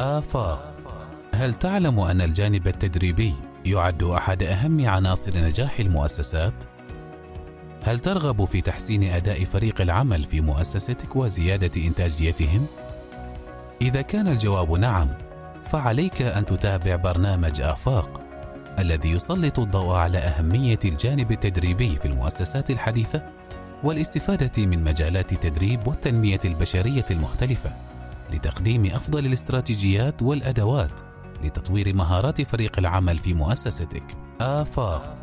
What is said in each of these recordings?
آفاق هل تعلم أن الجانب التدريبي يعد أحد أهم عناصر نجاح المؤسسات؟ هل ترغب في تحسين أداء فريق العمل في مؤسستك وزيادة إنتاجيتهم؟ إذا كان الجواب نعم، فعليك أن تتابع برنامج آفاق الذي يسلط الضوء على أهمية الجانب التدريبي في المؤسسات الحديثة والاستفادة من مجالات التدريب والتنمية البشرية المختلفة لتقديم أفضل الاستراتيجيات والأدوات لتطوير مهارات فريق العمل في مؤسستك. آفاق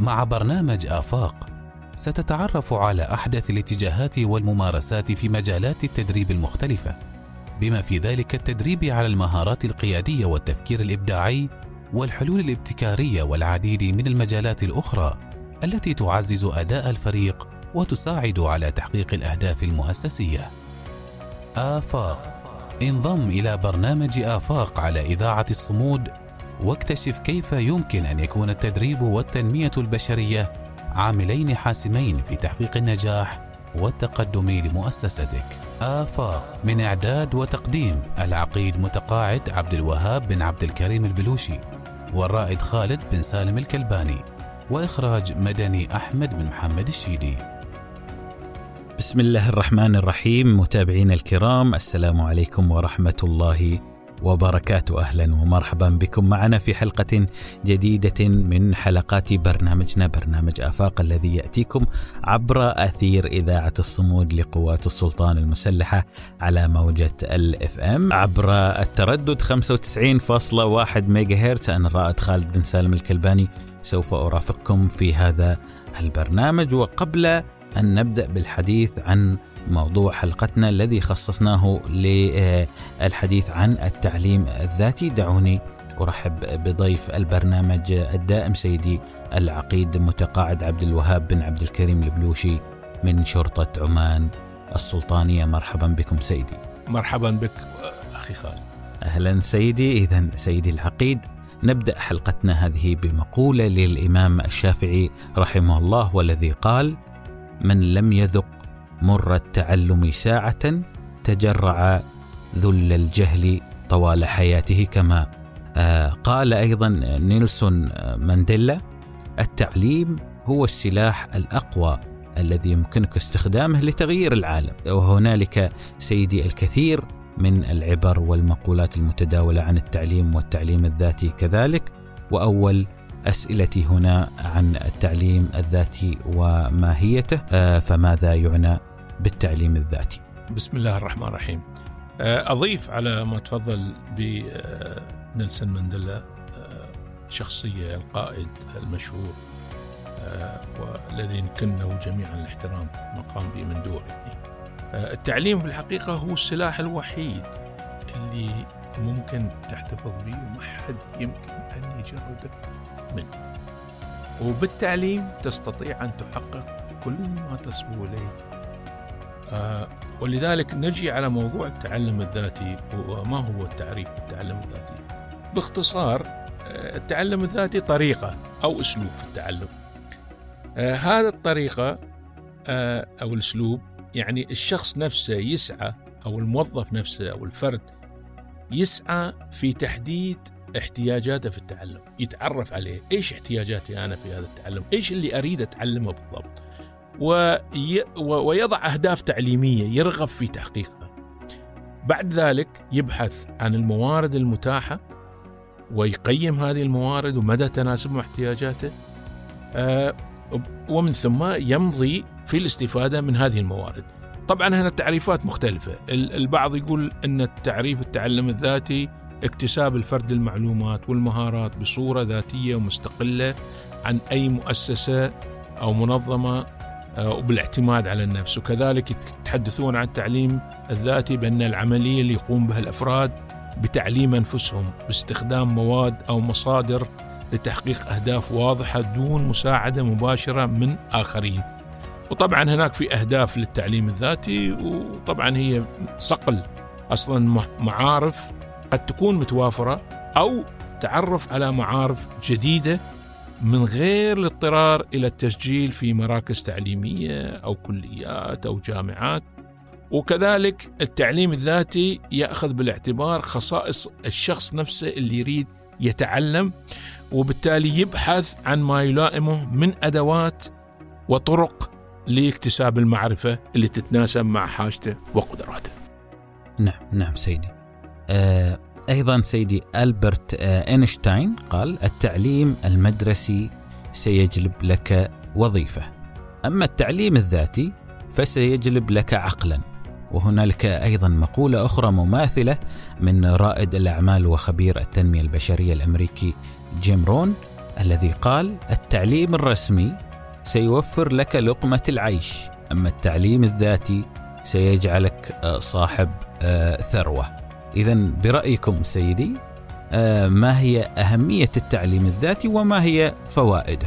مع برنامج آفاق ستتعرف على أحدث الاتجاهات والممارسات في مجالات التدريب المختلفة بما في ذلك التدريب على المهارات القيادية والتفكير الإبداعي والحلول الابتكارية والعديد من المجالات الأخرى التي تعزز أداء الفريق وتساعد على تحقيق الأهداف المؤسسية. آفاق انضم إلى برنامج آفاق على إذاعة الصمود واكتشف كيف يمكن أن يكون التدريب والتنمية البشرية عاملين حاسمين في تحقيق النجاح والتقدم لمؤسستك. آفاق من إعداد وتقديم العقيد متقاعد عبد الوهاب بن عبد الكريم البلوشي والرائد خالد بن سالم الكلباني وإخراج مدني أحمد بن محمد الشيدي. بسم الله الرحمن الرحيم. متابعينا الكرام السلام عليكم ورحمة الله وبركاته. أهلا ومرحبا بكم معنا في حلقة جديدة من حلقات برنامجنا برنامج آفاق الذي يأتيكم عبر أثير إذاعة الصمود لقوات السلطان المسلحة على موجة الإف إم. عبر التردد 95.1 ميجا هرتز أنا الرائد خالد بن سالم الكلباني سوف أرافقكم في هذا البرنامج. وقبل أن نبدأ بالحديث عن موضوع حلقتنا الذي خصصناه للحديث عن التعليم الذاتي دعوني أرحب بضيف البرنامج الدائم سيدي العقيد متقاعد عبد الوهاب بن عبد الكريم البلوشي من شرطة عمان السلطانية مرحبا بكم سيدي. مرحبا بك أخي خالد. أهلا سيدي اذا سيدي العقيد نبدأ حلقتنا هذه بمقولة للإمام الشافعي رحمه الله والذي قال: من لم يذق مر التعلم ساعة تجرع ذل الجهل طوال حياته كما آه، قال أيضا نيلسون مانديلا التعليم هو السلاح الأقوى الذي يمكنك استخدامه لتغيير العالم. وهنالك سيدي الكثير من العبر والمقولات المتداولة عن التعليم والتعليم الذاتي كذلك وأول أسئلتي هنا عن التعليم الذاتي وماهيته آه، فماذا يعنى بالتعليم الذاتي؟ بسم الله الرحمن الرحيم. آه، أضيف على ما تفضل بنيلسون مانديلا آه، شخصية القائد المشهور والذي يمكن له جميعا الاحترام ما قام به من دور. التعليم في الحقيقة هو السلاح الوحيد اللي ممكن تحتفظ به وما حد يمكن أن يجردك منه وبالتعليم تستطيع أن تحقق كل ما تصبو إليه. آه، ولذلك نجي على موضوع التعلم الذاتي وما هو التعريف التعلم الذاتي؟ باختصار آه، التعلم الذاتي طريقة أو أسلوب في التعلم. آه، هذا الطريقة أو الأسلوب يعني الشخص نفسه يسعى أو الموظف نفسه أو الفرد يسعى في تحديد احتياجاته في التعلم يتعرف عليه إيش احتياجاتي أنا في هذا التعلم؟ إيش اللي أريد أتعلمه بالضبط؟ وي ويضع أهداف تعليمية يرغب في تحقيقها. بعد ذلك يبحث عن الموارد المتاحة ويقيم هذه الموارد ومدى تناسب مع احتياجاته آه، ومن ثم يمضي في الاستفادة من هذه الموارد. طبعا هنا التعريفات مختلفة. البعض يقول أن التعريف التعلم الذاتي اكتساب الفرد المعلومات والمهارات بصورة ذاتية ومستقلة عن أي مؤسسة أو منظمة آه، وبالاعتماد على النفس. وكذلك يتحدثون عن التعليم الذاتي بأن العملية اللي يقوم بها الأفراد بتعليم أنفسهم باستخدام مواد أو مصادر لتحقيق أهداف واضحة دون مساعدة مباشرة من آخرين. وطبعا هناك في أهداف للتعليم الذاتي وطبعا هي صقل. أصلا معارف قد تكون متوافرة أو تعرف على معارف جديدة من غير الاضطرار إلى التسجيل في مراكز تعليمية أو كليات أو جامعات وكذلك التعليم الذاتي يأخذ بالاعتبار خصائص الشخص نفسه اللي يريد يتعلم وبالتالي يبحث عن ما يلائمه من أدوات وطرق لاكتساب المعرفة اللي تتناسب مع حاجته وقدراته. نعم نعم سيدي. آه أيضا سيدي ألبرت آه أينشتاين قال التعليم المدرسي سيجلب لك وظيفة. أما التعليم الذاتي فسيجلب لك عقلا. وهنالك أيضا مقولة أخرى مماثلة من رائد الأعمال وخبير التنمية البشرية الأمريكي جيم رون الذي قال التعليم الرسمي سيوفر لك لقمة العيش أما التعليم الذاتي سيجعلك آه، صاحب ثروة اذا برأيكم سيدي آه، ما هي أهمية التعليم الذاتي وما هي فوائده؟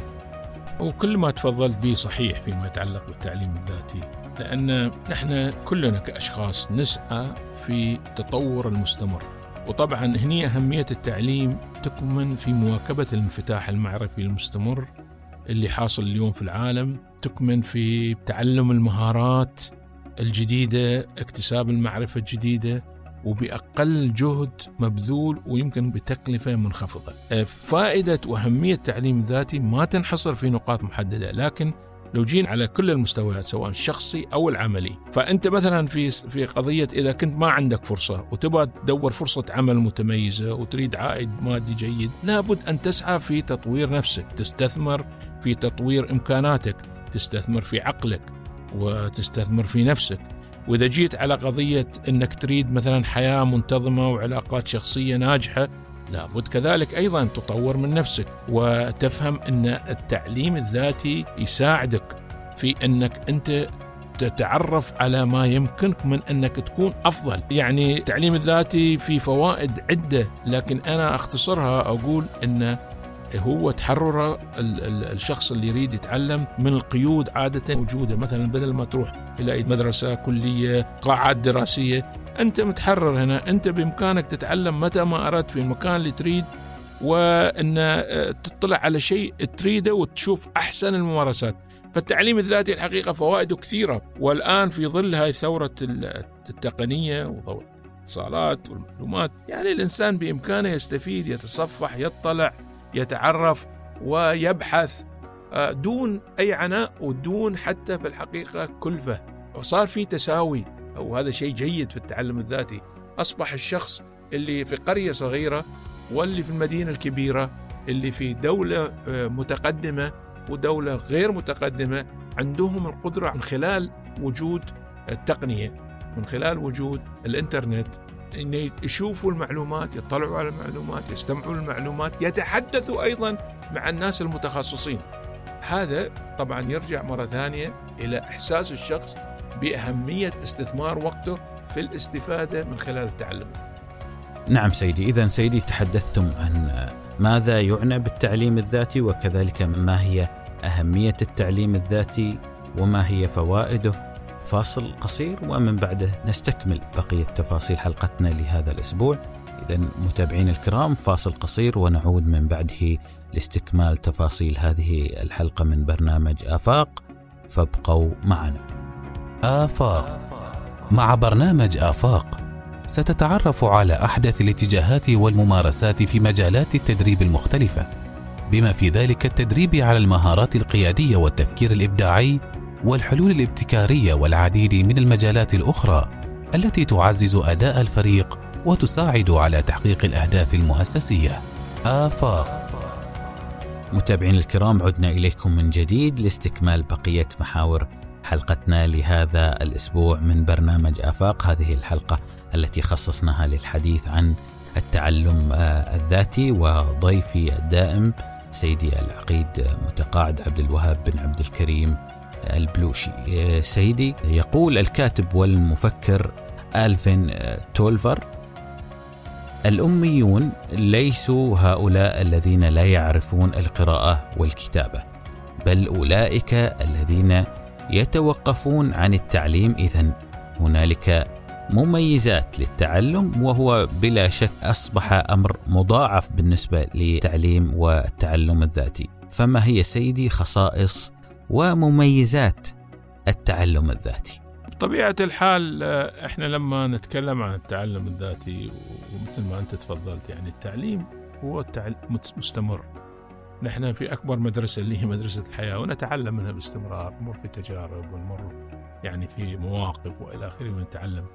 وكل ما تفضلت به صحيح فيما يتعلق بالتعليم الذاتي لأن نحن كلنا كأشخاص نسعى في تطور المستمر. وطبعا هني أهمية التعليم تكمن في مواكبة الانفتاح المعرفي المستمر اللي حاصل اليوم في العالم تكمن في تعلم المهارات الجديدة اكتساب المعرفة الجديدة وبأقل جهد مبذول ويمكن بتكلفة منخفضة. فائدة وأهمية التعليم الذاتي ما تنحصر في نقاط محددة لكن لو جينا على كل المستويات سواء الشخصي أو العملي. فأنت مثلا في في قضية إذا كنت ما عندك فرصة وتبغى تدور فرصة عمل متميزة وتريد عائد مادي جيد لابد أن تسعى في تطوير نفسك تستثمر في تطوير إمكاناتك تستثمر في عقلك وتستثمر في نفسك. وإذا جيت على قضية إنك تريد مثلا حياة منتظمة وعلاقات شخصية ناجحة لابد كذلك أيضا تطور من نفسك وتفهم إن التعليم الذاتي يساعدك في إنك أنت تتعرف على ما يمكنك من إنك تكون أفضل، يعني التعليم الذاتي في فوائد عدة لكن أنا أختصرها أقول إن هو تحرر الشخص اللي يريد يتعلم من القيود عادة موجودة. مثلا بدل ما تروح إلى مدرسة كلية قاعات دراسية. أنت متحرر هنا أنت بإمكانك تتعلم متى ما أردت في المكان اللي تريد وأن آه، تطلع على شيء تريده وتشوف أحسن الممارسات. فالتعليم الذاتي الحقيقة فوائده كثيرة. والآن في ظل هاي ثورة التقنية وثورة الاتصالات والمعلومات يعني الإنسان بإمكانه يستفيد يتصفح يطلع يتعرف ويبحث. دون أي عناء ودون حتى في الحقيقة كلفة. وصار في تساوي. وهذا شيء جيد في التعلم الذاتي. أصبح الشخص اللي في قرية صغيرة واللي في المدينة الكبيرة اللي في دولة آه، متقدمة ودولة غير متقدمة عندهم القدرة من خلال وجود التقنية من خلال وجود الإنترنت. أن يشوفوا المعلومات يطلعوا على المعلومات يستمعوا للمعلومات يتحدثوا أيضا مع الناس المتخصصين. هذا طبعا يرجع مرة ثانية إلى إحساس الشخص بأهمية استثمار وقته في الاستفادة من خلال التعلم. نعم سيدي، اذا سيدي تحدثتم عن ماذا يعنى بالتعليم الذاتي وكذلك ما هي أهمية التعليم الذاتي وما هي فوائده. فاصل قصير ومن بعده نستكمل بقية تفاصيل حلقتنا لهذا الأسبوع. اذا متابعين الكرام فاصل قصير ونعود من بعده لاستكمال تفاصيل هذه الحلقة من برنامج آفاق فابقوا معنا. آفاق مع برنامج آفاق ستتعرف على أحدث الاتجاهات والممارسات في مجالات التدريب المختلفة بما في ذلك التدريب على المهارات القيادية والتفكير الإبداعي والحلول الابتكارية والعديد من المجالات الأخرى التي تعزز أداء الفريق وتساعد على تحقيق الأهداف المؤسسية. آفاق. متابعين الكرام عدنا إليكم من جديد لاستكمال بقية محاور حلقتنا لهذا الأسبوع من برنامج آفاق. هذه الحلقة التي خصصناها للحديث عن التعلم آه، الذاتي وضيفي الدائم سيدي العقيد متقاعد عبد الوهاب بن عبد الكريم البلوشي. آه، سيدي يقول الكاتب والمفكر ألفين تولفر الأميون ليسوا هؤلاء الذين لا يعرفون القراءة والكتابة بل أولئك الذين يتوقفون عن التعليم. اذا هنالك مميزات للتعلم وهو بلا شك أصبح أمر مضاعف بالنسبة للتعليم والتعلم الذاتي. فما هي سيدي خصائص ومميزات التعلم الذاتي؟ بطبيعة الحال آه، إحنا لما نتكلم عن التعلم الذاتي ومثل ما أنت تفضلت يعني التعليم هو مستمر. نحن في أكبر مدرسة اللي هي مدرسة الحياة ونتعلم منها باستمرار نمر في تجارب ونمر يعني في مواقف وإلى آخره ونتعلم.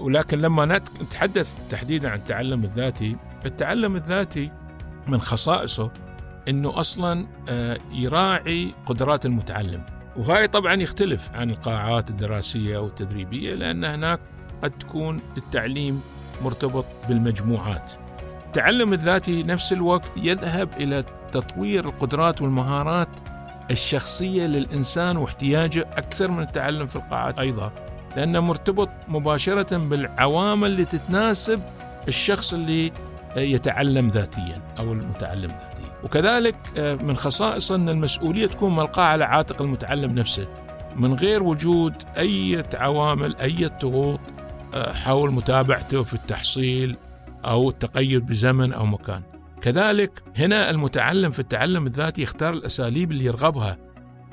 ولكن لما نتحدث تحديدا عن التعلم الذاتي التعلم الذاتي من خصائصه إنه أصلا آه، يراعي قدرات المتعلم. وهاي طبعا يختلف عن القاعات الدراسية والتدريبيه لأن هناك قد تكون التعليم مرتبط بالمجموعات. التعلم الذاتي نفس الوقت يذهب إلى تطوير القدرات والمهارات الشخصية للإنسان واحتياجه أكثر من التعلم في القاعات أيضا لأنه مرتبط مباشرة بالعوامل اللي تتناسب الشخص اللي يتعلم ذاتيا أو المتعلم ذاتيا. وكذلك آه، من خصائص أن المسؤولية تكون ملقاة على عاتق المتعلم نفسه من غير وجود أي عوامل أي ضغوط آه، حول متابعته في التحصيل أو التقيد بزمن أو مكان. كذلك هنا المتعلم في التعلم الذاتي يختار الأساليب اللي يرغبها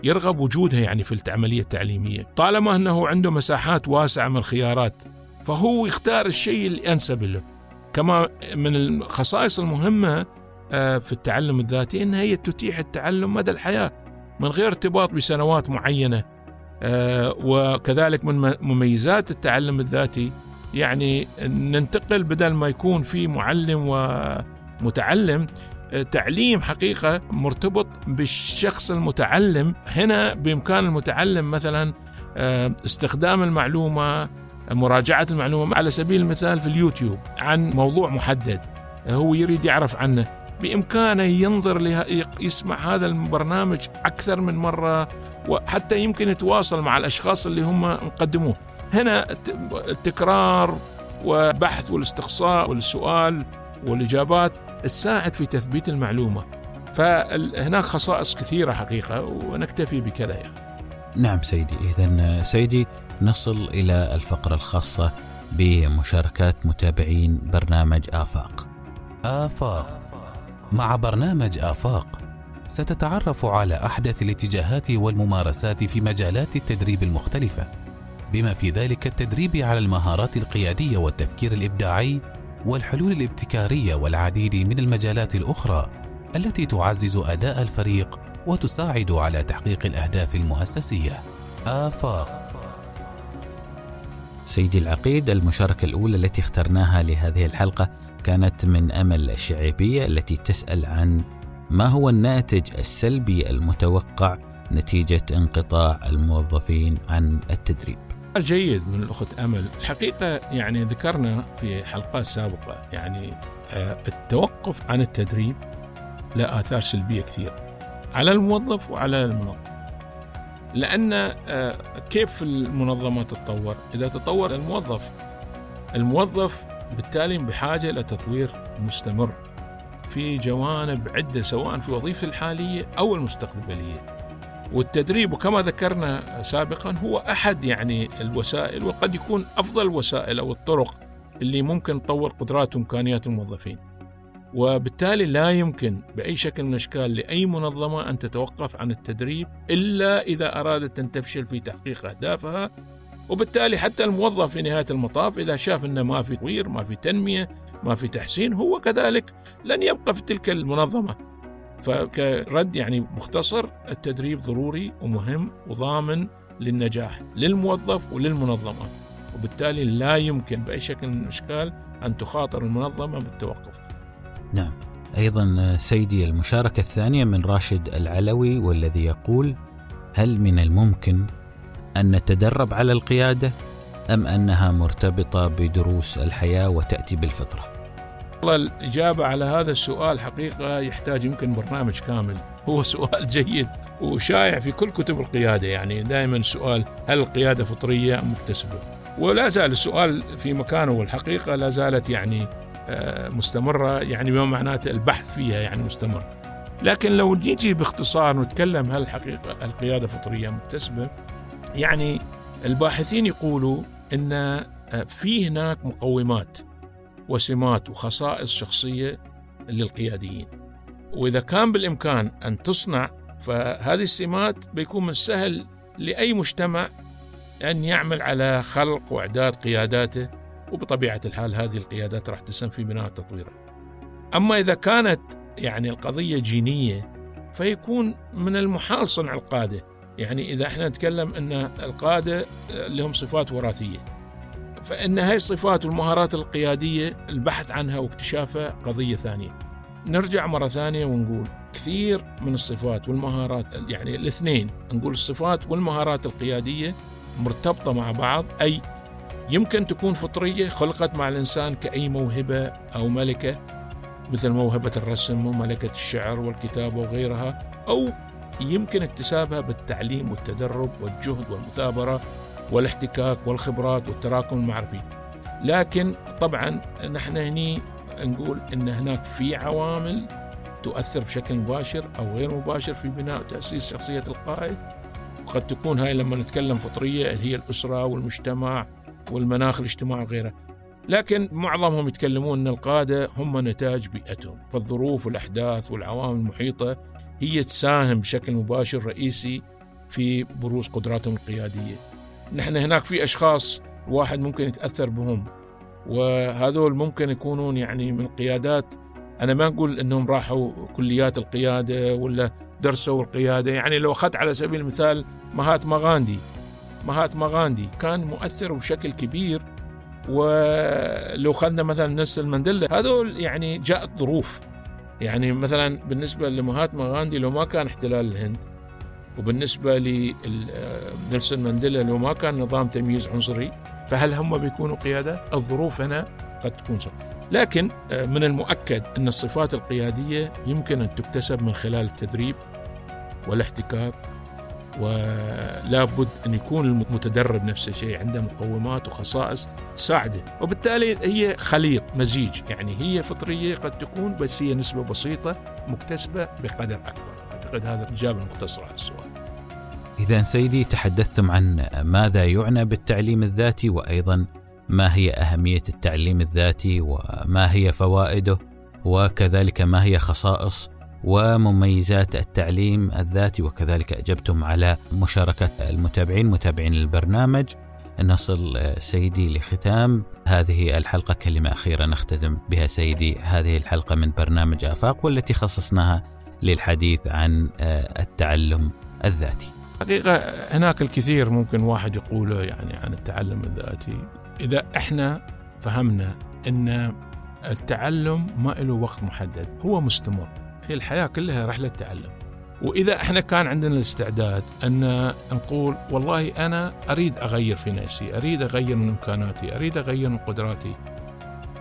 يرغب وجودها يعني في العملية التعليمية. طالما أنه عنده مساحات واسعة من الخيارات فهو يختار الشيء اللي انسب له. كما من الخصائص المهمة آه، في التعلم الذاتي إنها هي تتيح التعلم مدى الحياة من غير ارتباط بسنوات معينة. آه، وكذلك من مميزات التعلم الذاتي يعني ننتقل بدل ما يكون في معلم ومتعلم آه، تعليم حقيقة مرتبط بالشخص المتعلم. هنا بإمكان المتعلم مثلا استخدام المعلومة مراجعة المعلومة على سبيل المثال في اليوتيوب عن موضوع محدد هو يريد يعرف عنه. بإمكانه ينظر لها يسمع هذا البرنامج أكثر من مرة وحتى يمكن يتواصل مع الأشخاص اللي هم مقدموه. هنا التكرار وبحث والاستقصاء والسؤال والإجابات تساعد في تثبيت المعلومة. فهناك خصائص كثيرة حقيقة ونكتفي بكذا يعني. نعم سيدي. إذا سيدي نصل إلى الفقرة الخاصة بمشاركات متابعين برنامج آفاق. آفاق. مع برنامج آفاق. ستتعرف على أحدث الاتجاهات والممارسات في مجالات التدريب المختلفة بما في ذلك التدريب على المهارات القيادية والتفكير الإبداعي والحلول الابتكارية والعديد من المجالات الأخرى التي تعزز أداء الفريق وتساعد على تحقيق الأهداف المؤسسية. آفاق. سيدي العقيد المشاركة الأولى التي اخترناها لهذه الحلقة كانت من أمل الشعيبية التي تسأل عن ما هو الناتج السلبي المتوقع نتيجة انقطاع الموظفين عن التدريب. جيد من الأخت أمل. الحقيقة يعني ذكرنا في حلقات سابقة يعني آه، التوقف عن التدريب له آثار سلبية كثيرة على الموظف وعلى المنظمة لأن آه، كيف المنظمة تتطور؟ إذا تطور الموظف الموظف بالتالي بحاجة إلى تطوير مستمر في جوانب عدة سواء في الوظيفة الحالية أو المستقبلية. والتدريب وكما ذكرنا سابقا هو أحد يعني الوسائل وقد يكون أفضل الوسائل أو الطرق اللي ممكن تطور قدرات وإمكانيات الموظفين. وبالتالي لا يمكن بأي شكل من الأشكال لأي منظمة أن تتوقف عن التدريب إلا إذا أرادت أن تفشل في تحقيق أهدافها وبالتالي حتى الموظف في نهاية المطاف إذا شاف إنه ما في تطوير ما في تنمية ما في تحسين هو كذلك لن يبقى في تلك المنظمة. فكرد يعني مختصر التدريب ضروري ومهم وضامن للنجاح للموظف وللمنظمة. وبالتالي لا يمكن بأي شكل من الأشكال أن تخاطر المنظمة بالتوقف. نعم. أيضا سيدي المشاركة الثانية من راشد العلوي والذي يقول هل من الممكن أن نتدرب على القيادة أم أنها مرتبطة بدروس الحياة وتأتي بالفطرة؟ والله الإجابة على هذا السؤال حقيقة يحتاج يمكن برنامج كامل. هو سؤال جيد وشائع في كل كتب القيادة يعني. دائما سؤال هل القيادة فطرية أم مكتسبة؟ ولا زال السؤال في مكانه والحقيقة لا زالت يعني آه، مستمرة يعني ما معناته البحث فيها يعني مستمر. لكن لو نيجي باختصار نتكلم هل الحقيقة القيادة فطرية مكتسبة؟ يعني الباحثين يقولوا أن آه، في هناك مقومات وسمات وخصائص شخصية للقياديين. وإذا كان بالإمكان أن تصنع فهذه السمات بيكون من السهل لأي مجتمع أن يعمل على خلق وإعداد قياداته وبطبيعة الحال هذه القيادات راح تسهم في بناء تطويره أما إذا كانت يعني القضية جينية فيكون من المحال صنع القادة يعني إذا إحنا نتكلم أن القادة لهم صفات وراثية. فإن هاي الصفات والمهارات القيادية البحث عنها واكتشافها قضية ثانية. نرجع مرة ثانية ونقول كثير من الصفات والمهارات يعني الاثنين نقول الصفات والمهارات القيادية مرتبطة مع بعض أي يمكن تكون فطرية خلقت مع الإنسان كأي موهبة أو ملكة مثل موهبة الرسم وملكة الشعر والكتابة وغيرها أو يمكن اكتسابها بالتعليم والتدرب والجهد والمثابرة والاحتكاك والخبرات والتراكم المعرفي. لكن طبعا نحن هني نقول إن هناك في عوامل تؤثر بشكل مباشر أو غير مباشر في بناء وتأسيس شخصية القائد. وقد تكون هاي لما نتكلم فطرية اللي هي الأسرة والمجتمع والمناخ الاجتماعي وغيره. لكن معظمهم يتكلمون إن القادة هم نتاج بيئتهم. فالظروف والأحداث والعوامل المحيطة هي تساهم بشكل مباشر رئيسي في بروز قدراتهم القيادية. نحن هناك في أشخاص واحد ممكن يتأثر بهم وهذول ممكن يكونون يعني من قيادات أنا ما أقول إنهم راحوا كليات القيادة ولا درسوا القيادة يعني لو أخذت على سبيل المثال مهاتما غاندي. مهاتما غاندي كان مؤثر بشكل كبير ولو خلنا مثلا نيلسون مانديلا هذول يعني جاءت ظروف يعني مثلا بالنسبة لمهاتما غاندي لو ما كان احتلال الهند وبالنسبة لنيلسون مانديلا لو ما كان نظام تمييز عنصري فهل هم بيكونوا قيادات؟ الظروف هنا قد تكون صعبة لكن آه، من المؤكد أن الصفات القيادية يمكن أن تكتسب من خلال التدريب والاحتكاك ولا بد أن يكون المتدرب نفس الشيء عنده مقومات وخصائص تساعده. وبالتالي هي خليط مزيج. يعني هي فطرية قد تكون بس هي نسبة بسيطة مكتسبة بقدر أكبر. أعتقد هذا الإجابة المختصرة على السؤال. إذا سيدي تحدثتم عن ماذا يعنى بالتعليم الذاتي وأيضا ما هي أهمية التعليم الذاتي وما هي فوائده وكذلك ما هي خصائص ومميزات التعليم الذاتي وكذلك أجبتم على مشاركة المتابعين متابعين البرنامج نصل سيدي لختام هذه الحلقة. كلمة أخيرة نختتم بها سيدي هذه الحلقة من برنامج آفاق والتي خصصناها للحديث عن التعلم الذاتي. حقيقة هناك الكثير ممكن واحد يقوله يعني عن التعلم الذاتي. إذا إحنا فهمنا أن التعلم ما له وقت محدد هو مستمر. هي الحياة كلها رحلة تعلم وإذا إحنا كان عندنا الاستعداد أن نقول والله أنا أريد أغير في نفسي أريد أغير من إمكاناتي أريد أغير من قدراتي.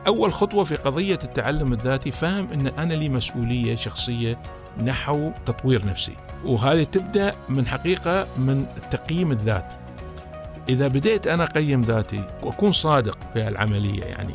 أول خطوة في قضية التعلم الذاتي فهم أن أنا لي مسؤولية شخصية نحو تطوير نفسي. وهذه تبدأ من حقيقة من تقييم الذات. إذا بديت أنا أقيم ذاتي واكون صادق في العملية يعني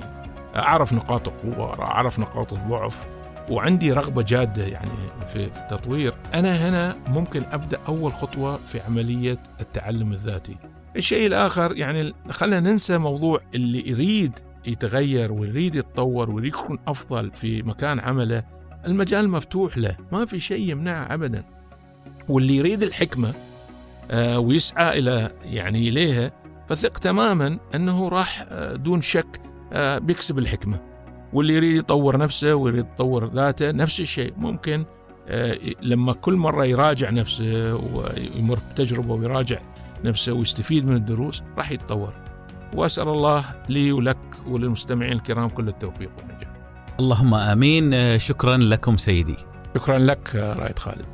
أعرف نقاط القوة أعرف نقاط الضعف وعندي رغبة جادة يعني في التطوير. أنا هنا ممكن أبدأ أول خطوة في عملية التعلم الذاتي. الشيء الآخر يعني خلينا ننسى موضوع اللي يريد يتغير ويريد يتطور ويريد يكون أفضل في مكان عمله. المجال مفتوح له ما في شيء يمنعه ابدا. واللي يريد الحكمة آه، ويسعى إلى يعني إليها فثق تماما أنه راح آه، دون شك آه، بيكسب الحكمة. واللي يريد يطور نفسه ويريد يطور ذاته نفس الشيء. ممكن لما كل مرة يراجع نفسه ويمر بتجربة ويراجع نفسه ويستفيد من الدروس راح يتطور. وأسأل الله لي ولك وللمستمعين الكرام كل التوفيق والنجاح اللهم آمين. شكرا لكم سيدي. شكرا لك رائد خالد.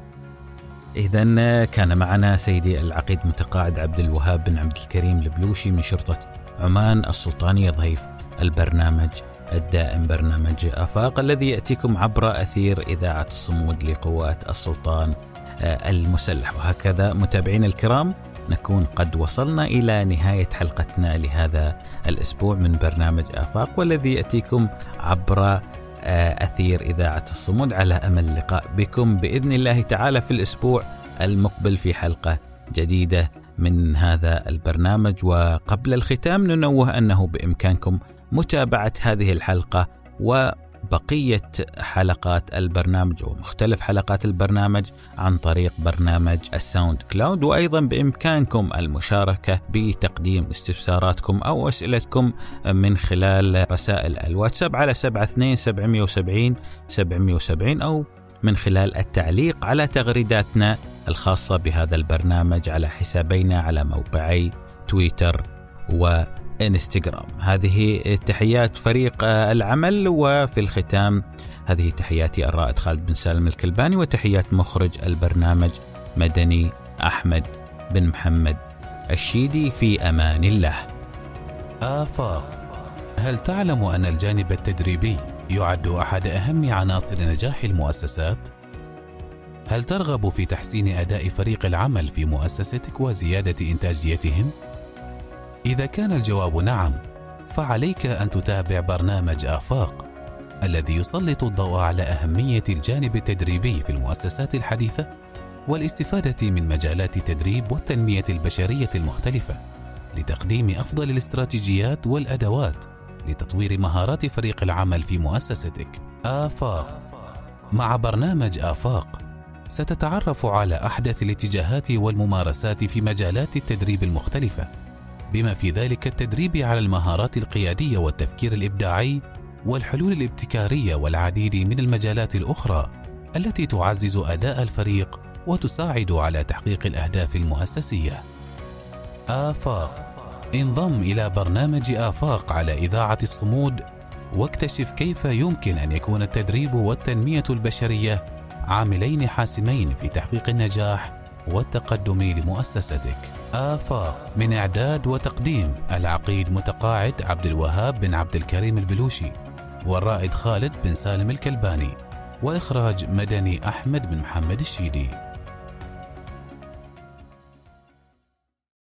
إذا كان معنا سيدي العقيد متقاعد عبد الوهاب بن عبد الكريم البلوشي من شرطة عمان السلطانية ضيف البرنامج الدائم برنامج آفاق الذي يأتيكم عبر أثير إذاعة الصمود لقوات السلطان آه، المسلح. وهكذا متابعينا الكرام نكون قد وصلنا إلى نهاية حلقتنا لهذا الأسبوع من برنامج آفاق والذي يأتيكم عبر آه، أثير إذاعة الصمود. على أمل اللقاء بكم بإذن الله تعالى في الأسبوع المقبل في حلقة جديدة من هذا البرنامج. وقبل الختام ننوه أنه بإمكانكم متابعة هذه الحلقة و بقية حلقات البرنامج ومختلف حلقات البرنامج عن طريق برنامج ال SoundCloud. وأيضا بإمكانكم المشاركة بتقديم استفساراتكم أو أسئلتكم من خلال رسائل الواتساب على 72 770 770 أو من خلال التعليق على تغريداتنا الخاصة بهذا البرنامج على حسابينا على موقعي تويتر وانستغرام هذه تحيات فريق العمل وفي الختام هذه تحياتي الرائد خالد بن سالم الكلباني وتحيات مخرج البرنامج مدني أحمد بن محمد الشيدي في أمان الله آفاق هل تعلم أن الجانب التدريبي يعد أحد أهم عناصر نجاح المؤسسات؟ هل ترغب في تحسين أداء فريق العمل في مؤسستك وزيادة إنتاجيتهم؟ إذا كان الجواب نعم، فعليك أن تتابع برنامج آفاق الذي يسلط الضوء على أهمية الجانب التدريبي في المؤسسات الحديثة والاستفادة من مجالات التدريب والتنمية البشرية المختلفة لتقديم أفضل الاستراتيجيات والأدوات لتطوير مهارات فريق العمل في مؤسستك. آفاق مع برنامج آفاق ستتعرف على أحدث الاتجاهات والممارسات في مجالات التدريب المختلفة بما في ذلك التدريب على المهارات القيادية والتفكير الإبداعي والحلول الابتكارية والعديد من المجالات الأخرى التي تعزز أداء الفريق وتساعد على تحقيق الأهداف المؤسسية. آفاق انضم إلى برنامج آفاق على إذاعة الصمود واكتشف كيف يمكن أن يكون التدريب والتنمية البشرية عاملين حاسمين في تحقيق النجاح والتقدم لمؤسستك. آفاق من إعداد وتقديم العقيد متقاعد عبد الوهاب بن عبد الكريم البلوشي والرائد خالد بن سالم الكلباني وإخراج مدني أحمد بن محمد الشيدي.